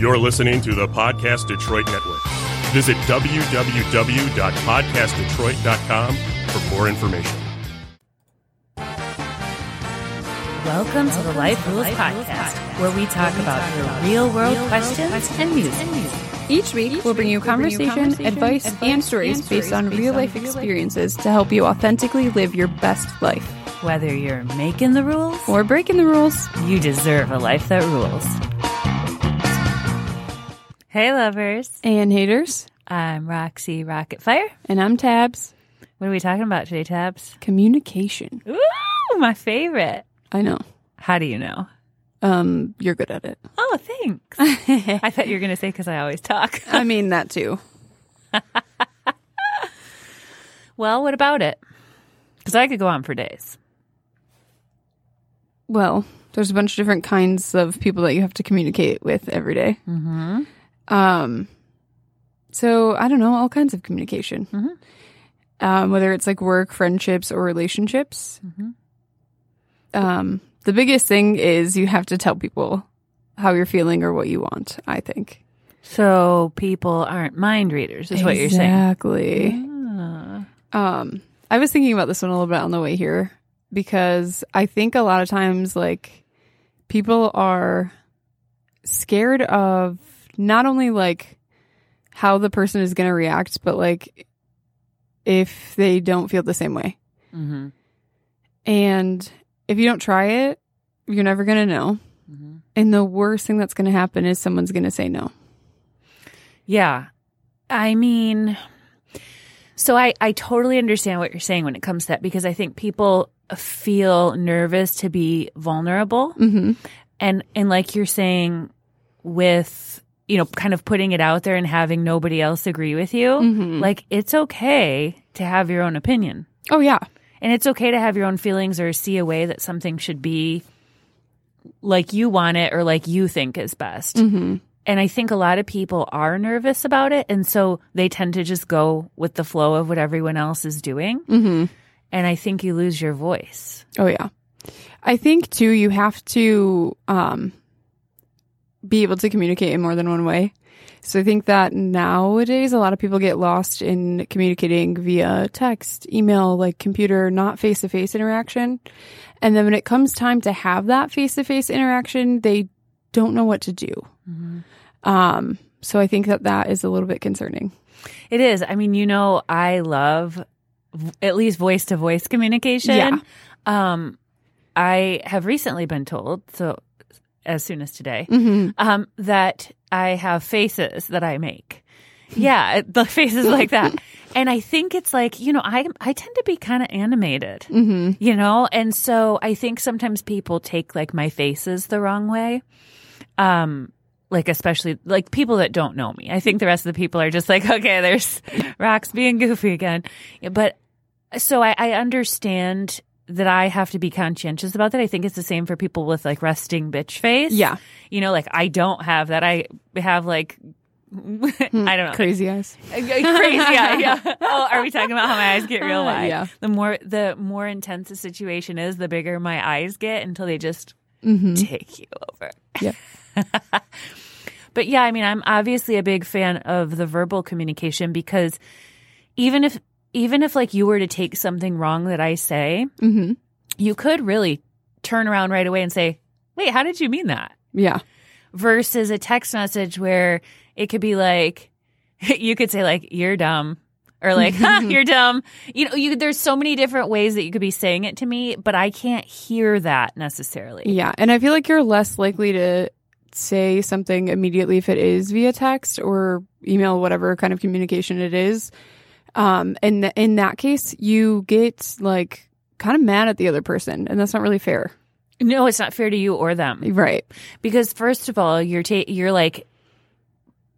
You're listening to the Podcast Detroit Network. Visit www.podcastdetroit.com for more information. Welcome to the Life Rules Podcast, where we talk about your real world questions and music. Each week, we'll bring you conversation, advice, and stories based on real life experiences to help you authentically live your best life. Whether you're making the rules Or breaking the rules. you deserve a life that rules. Hey, lovers. And haters. I'm Roxy Rocket Fire. And I'm Tabs. What are we talking about today, Tabs? Communication. Ooh, my favorite. I know. How do you know? Um, you're good at it. Oh, thanks. I thought you were going to say because I always talk. I mean that too. well, what about it? Because I could go on for days. Well, there's a bunch of different kinds of people that you have to communicate with every day. Mm-hmm. Um, so I don't know, all kinds of communication. Mhm. Um, whether it's like work, friendships, or relationships. Mhm. Um, the biggest thing is you have to tell people how you're feeling or what you want. I think. So people aren't mind readers, is what you're saying. Exactly. Ah. Um, I was thinking about this one a little bit on the way here because I think a lot of times, like, people are scared of not only like how the person is going to react, but like if they don't feel the same way. Mhm. And if you don't try it, you're never going to know. Mhm. And the worst thing that's going to happen is someone's going to say no. Yeah. I mean, so I, I totally understand what you're saying when it comes to that because I think people feel nervous to be vulnerable. Mm-hmm. And, and like you're saying with, you know, kind of putting it out there and having nobody else agree with you, Mhm. like it's okay to have your own opinion. Oh, yeah. And it's okay to have your own feelings or see a way that something should be like you want it or like you think is best. Mm-hmm. And I think a lot of people are nervous about it. And so they tend to just go with the flow of what everyone else is doing. Mm-hmm. And I think you lose your voice. Oh yeah. I think too you have to um be able to communicate in more than one way. So I think that nowadays a lot of people get lost in communicating via text, email, like computer, not face to face interaction. And then when it comes time to have that face to face interaction, they don't know what to do. Um, so I think that that is a little bit concerning. It is. I mean, you know, I love v- at least voice to voice communication. Yeah. Um, I have recently been told, so as soon as today, Mm-hmm. um, that I have faces that I make. Yeah, the faces like that. And I think it's like, you know, I I tend to be kind of animated. Mm-hmm. You know, and so I think sometimes people take like my faces the wrong way. Um like especially like people that don't know me. I think the rest of the people are just like, okay, there's Rox being goofy again. But so I, I understand that I have to be conscientious about that. I think it's the same for people with like resting bitch face. Yeah. You know, like I don't have that. I have like I don't know. Crazy eyes. crazy eye. Yeah. Oh, are we talking about how my eyes get real Uh, wide? yeah. The more the more intense the situation is, the bigger my eyes get until they just Mm-hmm. take you over. Yep. But yeah, I mean, I'm obviously a big fan of the verbal communication because even if even if like you were to take something wrong that I say, Mm-hmm. you could really turn around right away and say, "Wait, how did you mean that?" Yeah. versus a text message where it could be like you could say like you're dumb or like huh, you're dumb you know you there's so many different ways that you could be saying it to me but i can't hear that necessarily Yeah, and I feel like you're less likely to say something immediately if it is via text or email, whatever kind of communication it is. Um, and th- in that case, you get like kind of mad at the other person, and that's not really fair, no it's not fair to you or them right? because first of all you're ta- you're like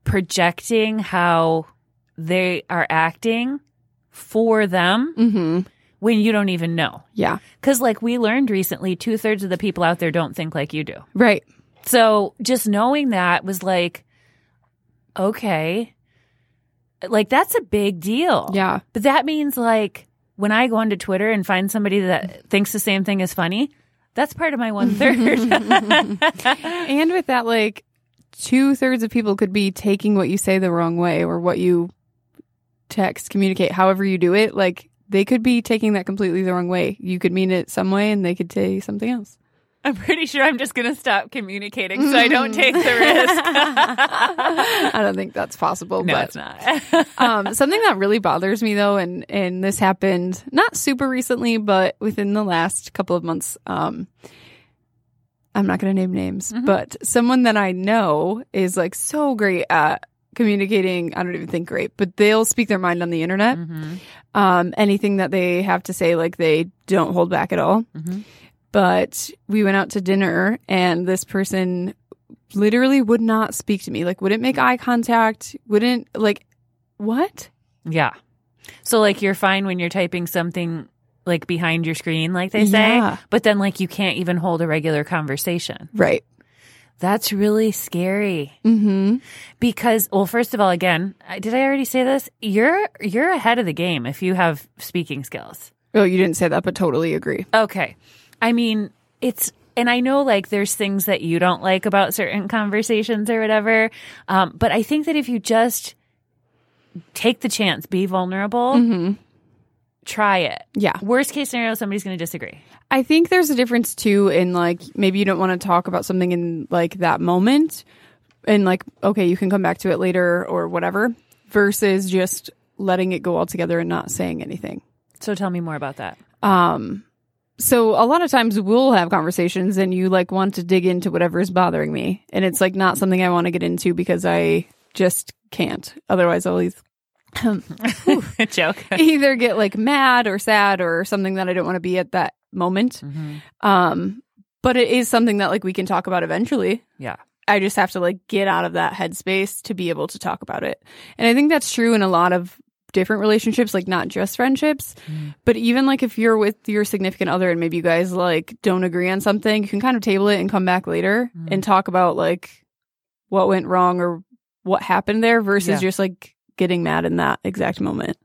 projecting how they are acting for them Mm-hmm. when you don't even know Yeah, because like we learned recently two-thirds of the people out there don't think like you do right. So just knowing that was like, okay, like that's a big deal. Yeah, But that means like when I go onto Twitter and find somebody that thinks the same thing is funny, that's part of my one third. and with that, like two thirds of people could be taking what you say the wrong way or what you text, communicate, however you do it. Like they could be taking that completely the wrong way. You could mean it some way and they could say something else. I'm pretty sure I'm just going to stop communicating so I don't take the risk. I don't think that's possible. no, but it's not. um, something that really bothers me though, and and this happened not super recently, but within the last couple of months. Um, I'm not going to name names, but someone that I know is like so great at communicating. I don't even think great, but they'll speak their mind on the internet. Mm-hmm. Um, anything that they have to say, like they don't hold back at all. Mhm. But we went out to dinner, and this person literally would not speak to me. Like, wouldn't make eye contact. Wouldn't like what? Yeah. So like you're fine when you're typing something like behind your screen, like they say, Yeah. but then like you can't even hold a regular conversation. Right. That's really scary Mm-hmm. because, well, first of all, again, did I already say this? You're you're ahead of the game if you have speaking skills. Oh, you didn't say that, but totally agree. Okay. I mean, it's, and I know like there's things that you don't like about certain conversations or whatever. Um, but I think that if you just take the chance, be vulnerable, Mm-hmm. try it. Yeah. Worst case scenario, somebody's going to disagree. I think there's a difference too in like maybe you don't want to talk about something in like that moment and like okay, you can come back to it later or whatever versus just letting it go altogether and not saying anything. So tell me more about that. Um so a lot of times we'll have conversations and you like want to dig into whatever is bothering me and it's like not something I want to get into because I just can't. Otherwise I'll either Joke. either get like mad or sad or something that I don't want to be at that moment. Um, but it is something that like we can talk about eventually. Yeah. I just have to like get out of that headspace to be able to talk about it. And I think that's true in a lot of different relationships, like not just friendships, but even like if you're with your significant other and maybe you guys like don't agree on something, you can kind of table it and come back later and talk about like what went wrong or what happened there versus Yeah. just like getting mad in that exact moment.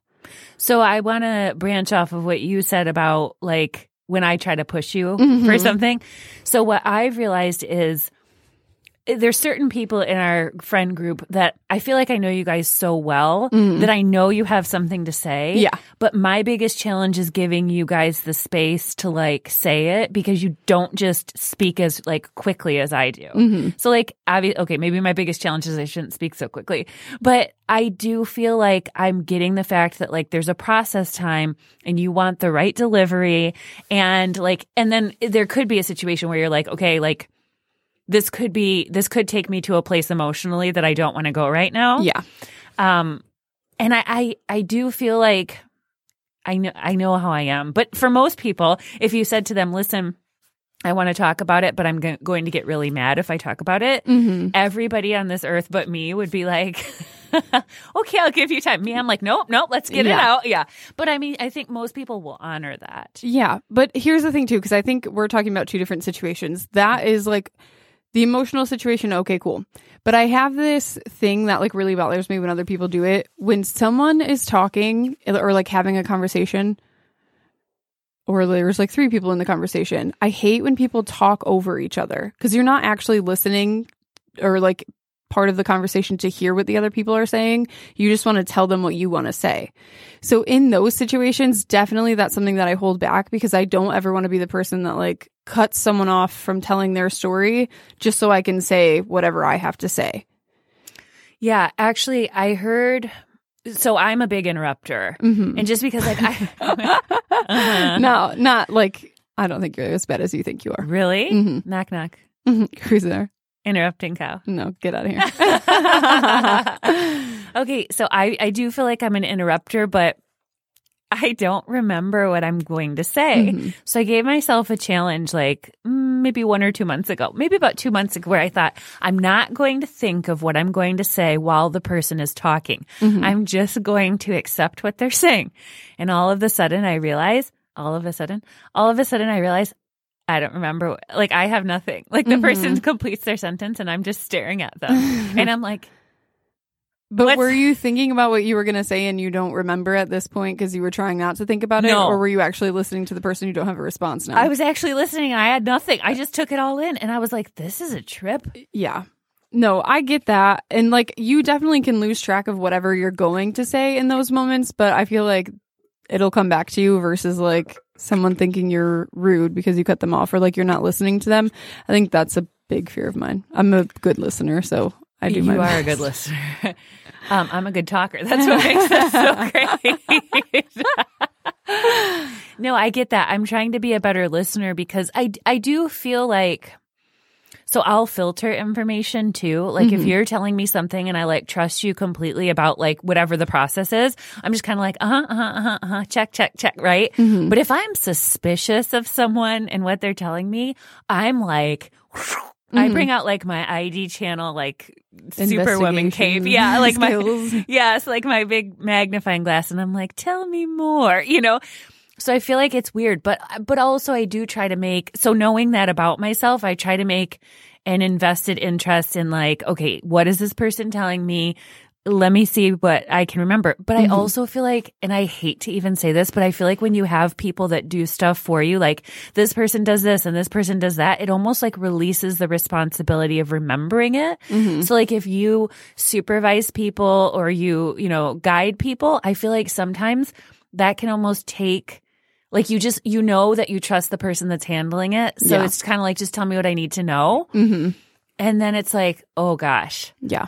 So I want to branch off of what you said about like when I try to push you for Mhm. something. So what I've realized is there's certain people in our friend group that I feel like I know you guys so well Mhm. that I know you have something to say. Yeah. But my biggest challenge is giving you guys the space to like say it because you don't just speak as like quickly as I do. hmm So like obvi- okay, maybe my biggest challenge is I shouldn't speak so quickly. But I do feel like I'm getting the fact that like there's a process time and you want the right delivery and like and then there could be a situation where you're like, okay, like this could be this could take me to a place emotionally that I don't want to go right now. Yeah. Um, and I, I, I do feel like I know, I know how I am. But for most people, if you said to them, listen, I want to talk about it, but I'm go- going to get really mad if I talk about it. hmm Everybody on this earth but me would be like, okay, I'll give you time. Me, I'm like, nope, nope, let's get it out. Yeah. But I mean, I think most people will honor that. Yeah, but here's the thing too, because I think we're talking about two different situations. That is like the emotional situation. Okay, cool. But I have this thing that like really bothers me when other people do it. When someone is talking or like having a conversation, or there's like three people in the conversation. I hate when people talk over each other because you're not actually listening or like part of the conversation to hear what the other people are saying. You just want to tell them what you want to say. So in those situations, definitely that's something that I hold back because I don't ever want to be the person that like cuts someone off from telling their story just so I can say whatever I have to say. Yeah. Actually, I heard, so I'm a big interrupter. hmm And just because like I, Uh-huh. No, not like I don't think you're as bad as you think you are. really? Mhm. Knock, knock. Who's there? Interrupting cow. No, get out of here. okay, so I I do feel like I'm an interrupter, but I don't remember what I'm going to say. Mhm. So I gave myself a challenge like mm, maybe one or two months ago, maybe about two months ago, where I thought, I'm not going to think of what I'm going to say while the person is talking. Mhm. I'm just going to accept what they're saying. And all of a sudden, I realize, all of a sudden, all of a sudden, I realize I don't remember. Like, I have nothing. Like, the Mhm. person completes their sentence and I'm just staring at them. and I'm like, But were you thinking about what you were going to say and you don't remember at this point because you were trying not to think about it? No. Or were you actually listening to the person you don't have a response now? I was actually listening and I had nothing. I just took it all in and I was like, this is a trip. yeah. no, I get that. And like you definitely can lose track of whatever you're going to say in those moments, but I feel like it'll come back to you versus like someone thinking you're rude because you cut them off or like you're not listening to them. I think that's a big fear of mine. I'm a good listener, so I do you are a good listener. um, I'm a good talker. That's what makes us so great. no, I get that. I'm trying to be a better listener because I, I do feel like, so I'll filter information too. Like if you're telling me something and I like trust you completely about like whatever the process is, I'm just kind of like, uh huh, uh huh, uh huh, uh-huh, check, check, check, right? But if I'm suspicious of someone and what they're telling me, I'm like, I bring out like my ID channel, like superwoman cape. Investigation Yeah. Like my, yes, like my big magnifying glass. And I'm like, tell me more, you know? So I feel like it's weird, but, but also I do try to make, so knowing that about myself, I try to make an invested interest in like, okay, what is this person telling me? Let me see what I can remember. But I mm-hmm. also feel like, and I hate to even say this, but I feel like when you have people that do stuff for you, like this person does this and this person does that, it almost like releases the responsibility of remembering it. Mm-hmm. So like if you supervise people or you, you know, guide people, I feel like sometimes that can almost take like you just you know that you trust the person that's handling it. So Yeah. it's kind of like just tell me what I need to know. hmm And then it's like, oh gosh, Yeah.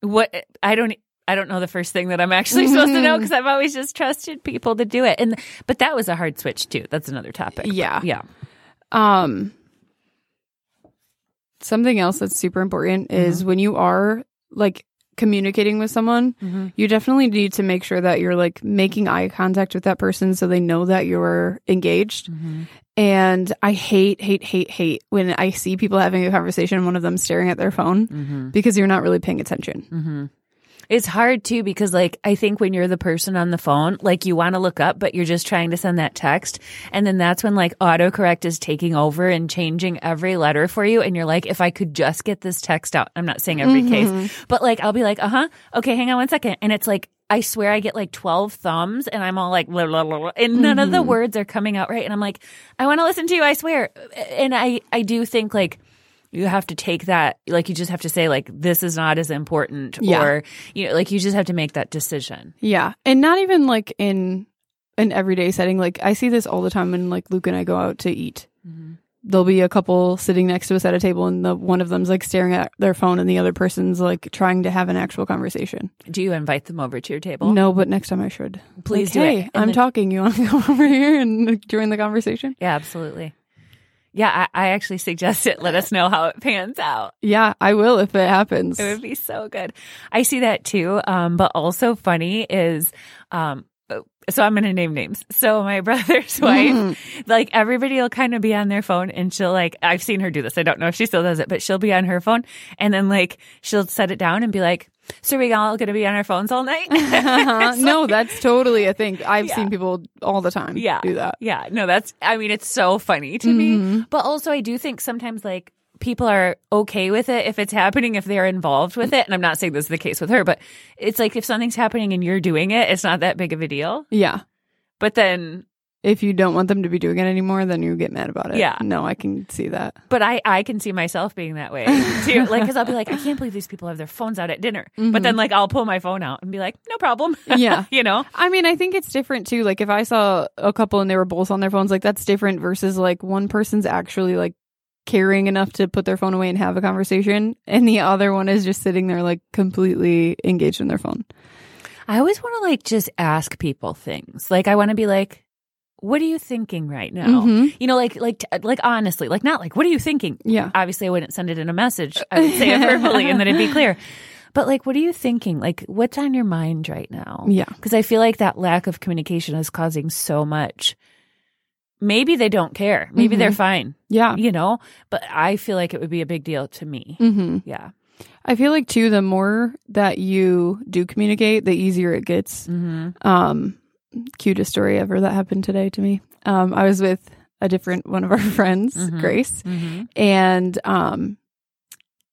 what I don't I don't know the first thing that I'm actually supposed to know because I've always just trusted people to do it. And but that was a hard switch too. That's another topic. Yeah. yeah. Um, something else that's super important is when you are like communicating with someone, Mhm. you definitely need to make sure that you're like making eye contact with that person so they know that you're engaged. Mm-hmm. And I hate, hate, hate, hate when I see people having a conversation and one of them staring at their phone mm-hmm. because you're not really paying attention. Mm-hmm. It's hard too because like I think when you're the person on the phone, like you want to look up, but you're just trying to send that text. And then that's when like autocorrect is taking over and changing every letter for you. And you're like, if I could just get this text out, I'm not saying every case, but like I'll be like, uh huh. Okay, hang on one second. And it's like, I swear I get like 12 thumbs and I'm all like, blah, blah, blah, blah, and none of the words are coming out right. And I'm like, I want to listen to you. I swear. And I, I do think like, you have to take that like you just have to say like this is not as important Yeah. or you know like you just have to make that decision Yeah. And not even like in an everyday setting. Like I see this all the time when like Luke and I go out to eat. Mm-hmm. There'll be a couple sitting next to us at a table and the one of them's like staring at their phone and the other person's like trying to have an actual conversation. do you invite them over to your table No, but next time I should. Please Like, do it. hey, I'm then- talking. You want to come over here and join the conversation? yeah absolutely yeah I, I actually suggest it let us know how it pans out Yeah, I will if it happens. it would be so good i see that too um but also funny is um so I'm going to name names. So my brother's wife, like everybody will kind of be on their phone and she'll like, I've seen her do this. I don't know if she still does it, but she'll be on her phone and then like she'll set it down and be like, so we all going to be on our phones all night? Uh-huh. No, that's totally a thing. I've Yeah. seen people all the time yeah. do that. Yeah. No, that's, I mean, it's so funny to me. But also, I do think sometimes like people are okay with it if it's happening, if they're involved with it. And I'm not saying this is the case with her, but it's like if something's happening and you're doing it, it's not that big of a deal. Yeah. But then If you don't want them to be doing it anymore, then you get mad about it. Yeah. No, I can see that. But I, I can see myself being that way too. Like, cause I'll be like, I can't believe these people have their phones out at dinner. But then mm-hmm. like, I'll pull my phone out and be like, no problem. Yeah. you know? I mean, I think it's different too. Like if I saw a couple and they were both on their phones, like that's different versus like one person's actually like caring enough to put their phone away and have a conversation and the other one is just sitting there like completely engaged in their phone. I always want to like just ask people things. Like, I want to be like, what are you thinking right now? Mhm. You know, like, like, like honestly, like not like, what are you thinking? Yeah. Obviously, I wouldn't send it in a message. I would say it verbally and then it'd be clear. But like, what are you thinking? Like, what's on your mind right now? Yeah. Because I feel like that lack of communication is causing so much. Maybe they don't care. Maybe they're fine, Yeah. you know, but I feel like it would be a big deal to me. hmm Yeah. I feel like too, the more that you do communicate, the easier it gets. Mm-hmm. Um, cutest story ever that happened today to me. Um, I was with a different one of our friends, Mhm. Grace, Mm-hmm. and um,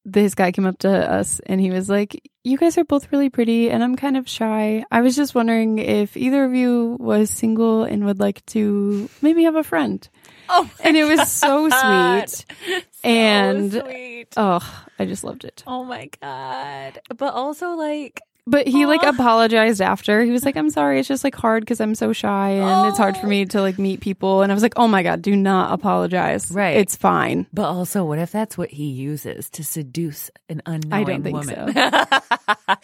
this guy came up to us and he was like, you guys are both really pretty and I'm kind of shy. I was just wondering if either of you was single and would like to maybe have a friend. Oh, And it was so sweet. So And- sweet. Oh, I just loved it. Oh my god! But also, like, But he like apologized after. He was like, "I'm sorry. It's just like hard because I'm so shy and it's hard for Oh. me to like meet people." And I was like, "Oh my god, do not apologize. Right. It's fine." but also, what if that's what he uses to seduce an unknowing I don't think woman?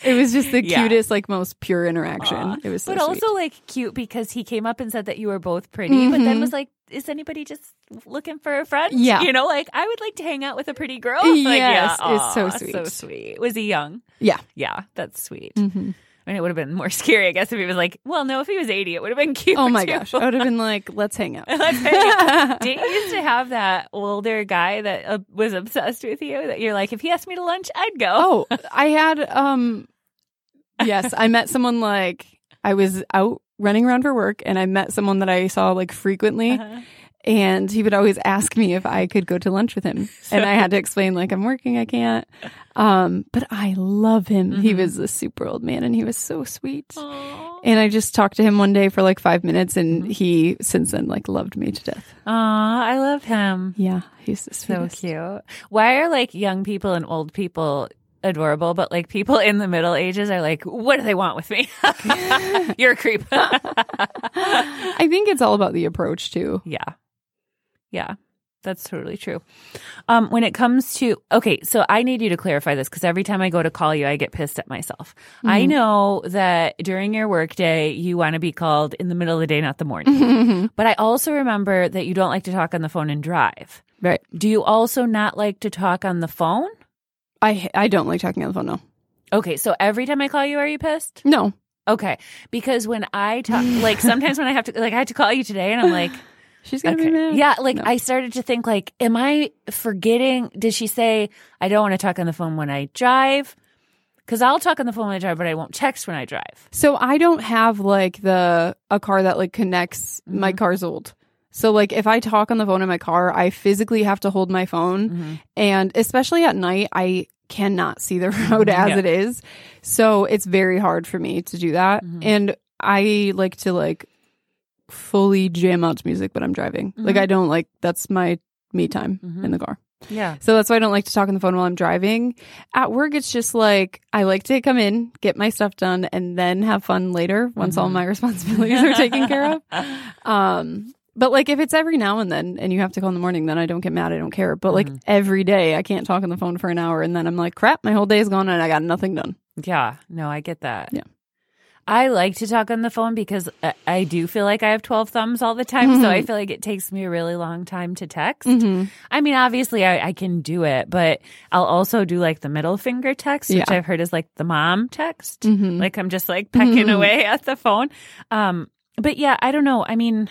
It was just the Yeah. cutest, like most pure interaction. Aw. It was so but sweet. also like cute because he came up and said that you were both pretty, but then Mhm. was like, "Is anybody just looking for a friend?" Yeah. you know, like I would like to hang out with a pretty girl. Like, Yes, yeah, it's so sweet. so sweet. Was he young? yeah. Yeah, that's sweet. Mhm. I mean, it would have been more scary, I guess, if he was like, "Well, no, if he was eighty, it would have been cute." Oh my too. gosh, I would have been like, "Let's hang out." Let's hang out. Didn't you used to have that older guy that uh, was obsessed with you? That you're like, if he asked me to lunch, I'd go. Oh, I had um yes, I met someone like I was out running around for work and I met someone that I saw like frequently Uh-huh. and he would always ask me if I could go to lunch with him. And I had to explain like I'm working, I can't. Um but I love him. He Mhm. was a super old man and he was so sweet. Aw. And I just talked to him one day for like 5 minutes and Mhm. he since then like loved me to death. Aw, I love him. Yeah, he's So cute. Why are like young people and old people adorable, but like people in the middle ages are like, what do they want with me? You're a creep. I think it's all about the approach too. yeah. Yeah. That's totally true. Um, when it comes to okay, so I need you to clarify this because every time I go to call you, I get pissed at myself. I Mhm. know that during your workday, you want to be called in the middle of the day, not the morning. but I also remember that you don't like to talk on the phone and drive. right. Do you also not like to talk on the phone? I I don't like talking on the phone. No, Okay, so every time I call you, are you pissed? no. Okay, because when I talk, like sometimes when I have to, like I had to call you today, and I'm like, She's gonna okay, be mad. yeah, like No. I started to think, like, am I forgetting? Did she say I don't want to talk on the phone when I drive? Because I'll talk on the phone when I drive, but I won't text when I drive. So I don't have like the a car that like connects. My Mhm. car's old. So like if I talk on the phone in my car, I physically have to hold my phone, Mm-hmm. and especially at night, I cannot see the road as Yeah. it is. So it's very hard for me to do that. Mhm. And I like to like fully jam out to music, when I'm driving. Like Mhm. I don't like that's my me time Mhm. in the car. Yeah, So that's why I don't like to talk on the phone while I'm driving. At work, it's just like I like to come in, get my stuff done, and then have fun later once all Mhm. my responsibilities are taken care of. Um, but like if it's every now and then and you have to call in the morning, then I don't get mad. I don't care. But like Mhm. every day, I can't talk on the phone for an hour, and then I'm like, crap, my whole day is gone and I got nothing done. Yeah, no, I get that. Yeah. I like to talk on the phone because I, I do feel like I have 12 thumbs all the time. So I Mhm. feel like it takes me a really long time to text. Mm-hmm. I mean, obviously I, I can do it, but I'll also do like the middle finger text, which Yeah. I've heard is like the mom text. Mhm. Like I'm just like pecking Mhm. away at the phone. Um, but yeah, I don't know. I mean,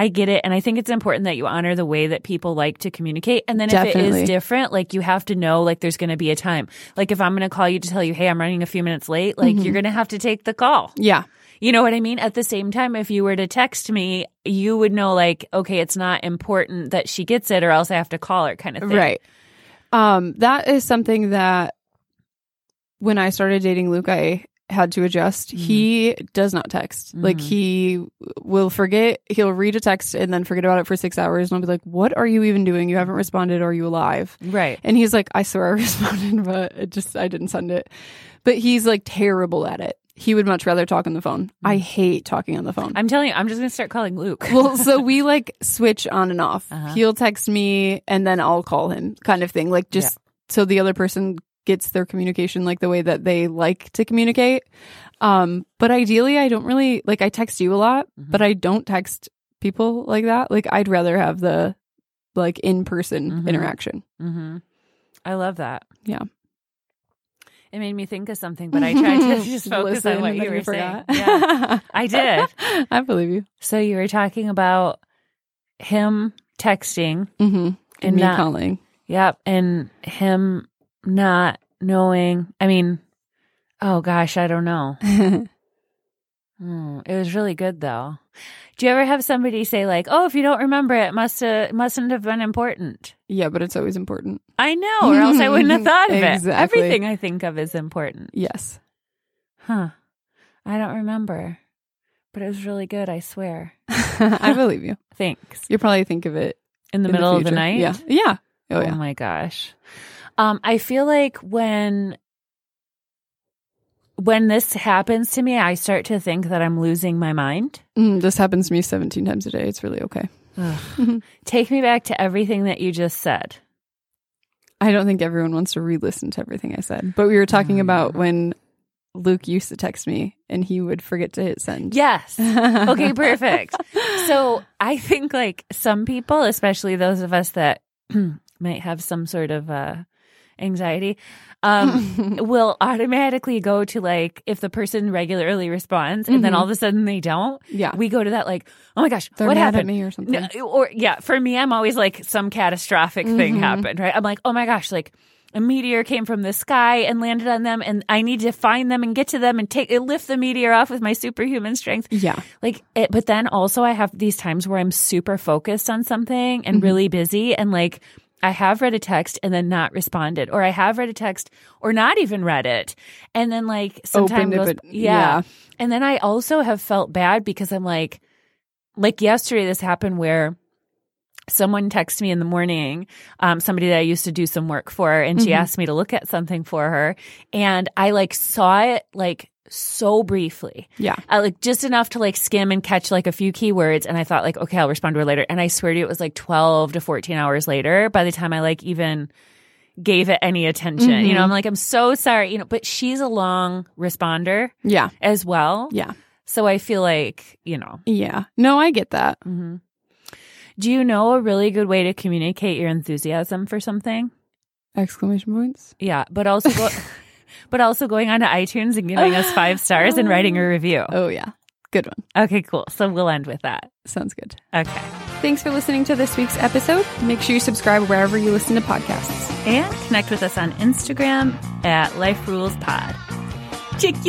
I get it. And I think it's important that you honor the way that people like to communicate. And then if it is different, like you have to know, like there's going to be a time. Like if I'm going to call you to tell you, hey, I'm running a few minutes late, like Mhm. you're going to have to take the call. Yeah. You know what I mean? At the same time, if you were to text me, you would know, like, okay, it's not important that she gets it or else I have to call her kind of thing. Right. Um, that is something that when I started dating Luke, I had to adjust. Mhm. He does not text. Like Mhm. he will forget. He'll read a text and then forget about it for six hours, and I'll be like, "What are you even doing? You haven't responded. Are you alive?" Right. And he's like, "I swear I responded, but it just I didn't send it." But he's like terrible at it. He would much rather talk on the phone. I hate talking on the phone. I'm telling you, I'm just going to start calling Luke. well, so we like switch on and off. Uh-huh. He'll text me and then I'll call him, kind of thing. Like just so the other person gets their communication like the way that they like to communicate. Um, but ideally, I don't really like. I text you a lot, Mhm. but I don't text people like that. Like I'd rather have the like in person Mhm. interaction. hmm I love that. Yeah. It made me think of something, but I tried to just focus Listen, on what you were saying. Yeah, I did. I believe you. So you were talking about him texting. Mm-hmm. And me not- calling. Yep. And him not knowing. I mean, oh gosh, I don't know. Hmm, it was really good though. Do you ever have somebody say like, "Oh, if you don't remember it, must have mustn't have been important." Yeah, but it's always important. I know, or else I wouldn't have thought of it. Everything I think of is important. Yes. Huh. I don't remember. But it was really good, I swear. I believe you. Thanks. You'll probably think of it In the in middle of the night? Yeah. Yeah. Oh, Oh, my gosh. Um, I feel like when when this happens to me, I start to think that I'm losing my mind. Mm, this happens to me 17 times a day. It's really okay. Take me back to everything that you just said. I don't think everyone wants to re listen to everything I said. But we were talking about when Luke used to text me and he would forget to hit send. Yes. Okay, perfect. So I think like some people, especially those of us that might have some sort of uh, anxiety, um, will automatically go to like if the person regularly responds and then all of a sudden they don't. Yeah. We go to that like, oh my gosh, They're what happened? at me or something. No, or yeah, for me, I'm always like some catastrophic thing Mm-hmm. happened, right? I'm like, oh my gosh, like a meteor came from the sky and landed on them, and I need to find them and get to them and take lift the meteor off with my superhuman strength. Yeah. Like, it, but then also I have these times where I'm super focused on something Mm-hmm. and really busy, and like I have read a text and then not responded, or I have read a text or not even read it, and then like some time it, goes, yeah. yeah. and then I also have felt bad because I'm like, like yesterday, this happened where someone texted me in the morning, um, somebody that I used to do some work for, and she mm-hmm. asked me to look at something for her. And I like saw it like so briefly. Yeah. I like just enough to like skim and catch like a few keywords. And I thought like, okay, I'll respond to her later. And I swear to you, it was like 12 to 14 hours later by the time I like even gave it any attention. You know, mm-hmm. I'm like, I'm so sorry, you know, but she's a long responder Yeah. as well. Yeah. So I feel like, you know, Yeah. No, I get that. Mm-hmm. Do you know a really good way to communicate your enthusiasm for something? Exclamation points. Yeah, but also go, but also going onto iTunes and giving us five stars and writing a review. Oh, yeah. Good one. Okay, cool. So we'll end with that. Sounds good. Okay. Thanks for listening to this week's episode. Make sure you subscribe wherever you listen to podcasts. And connect with us on Instagram at Life Rules Pod. Later.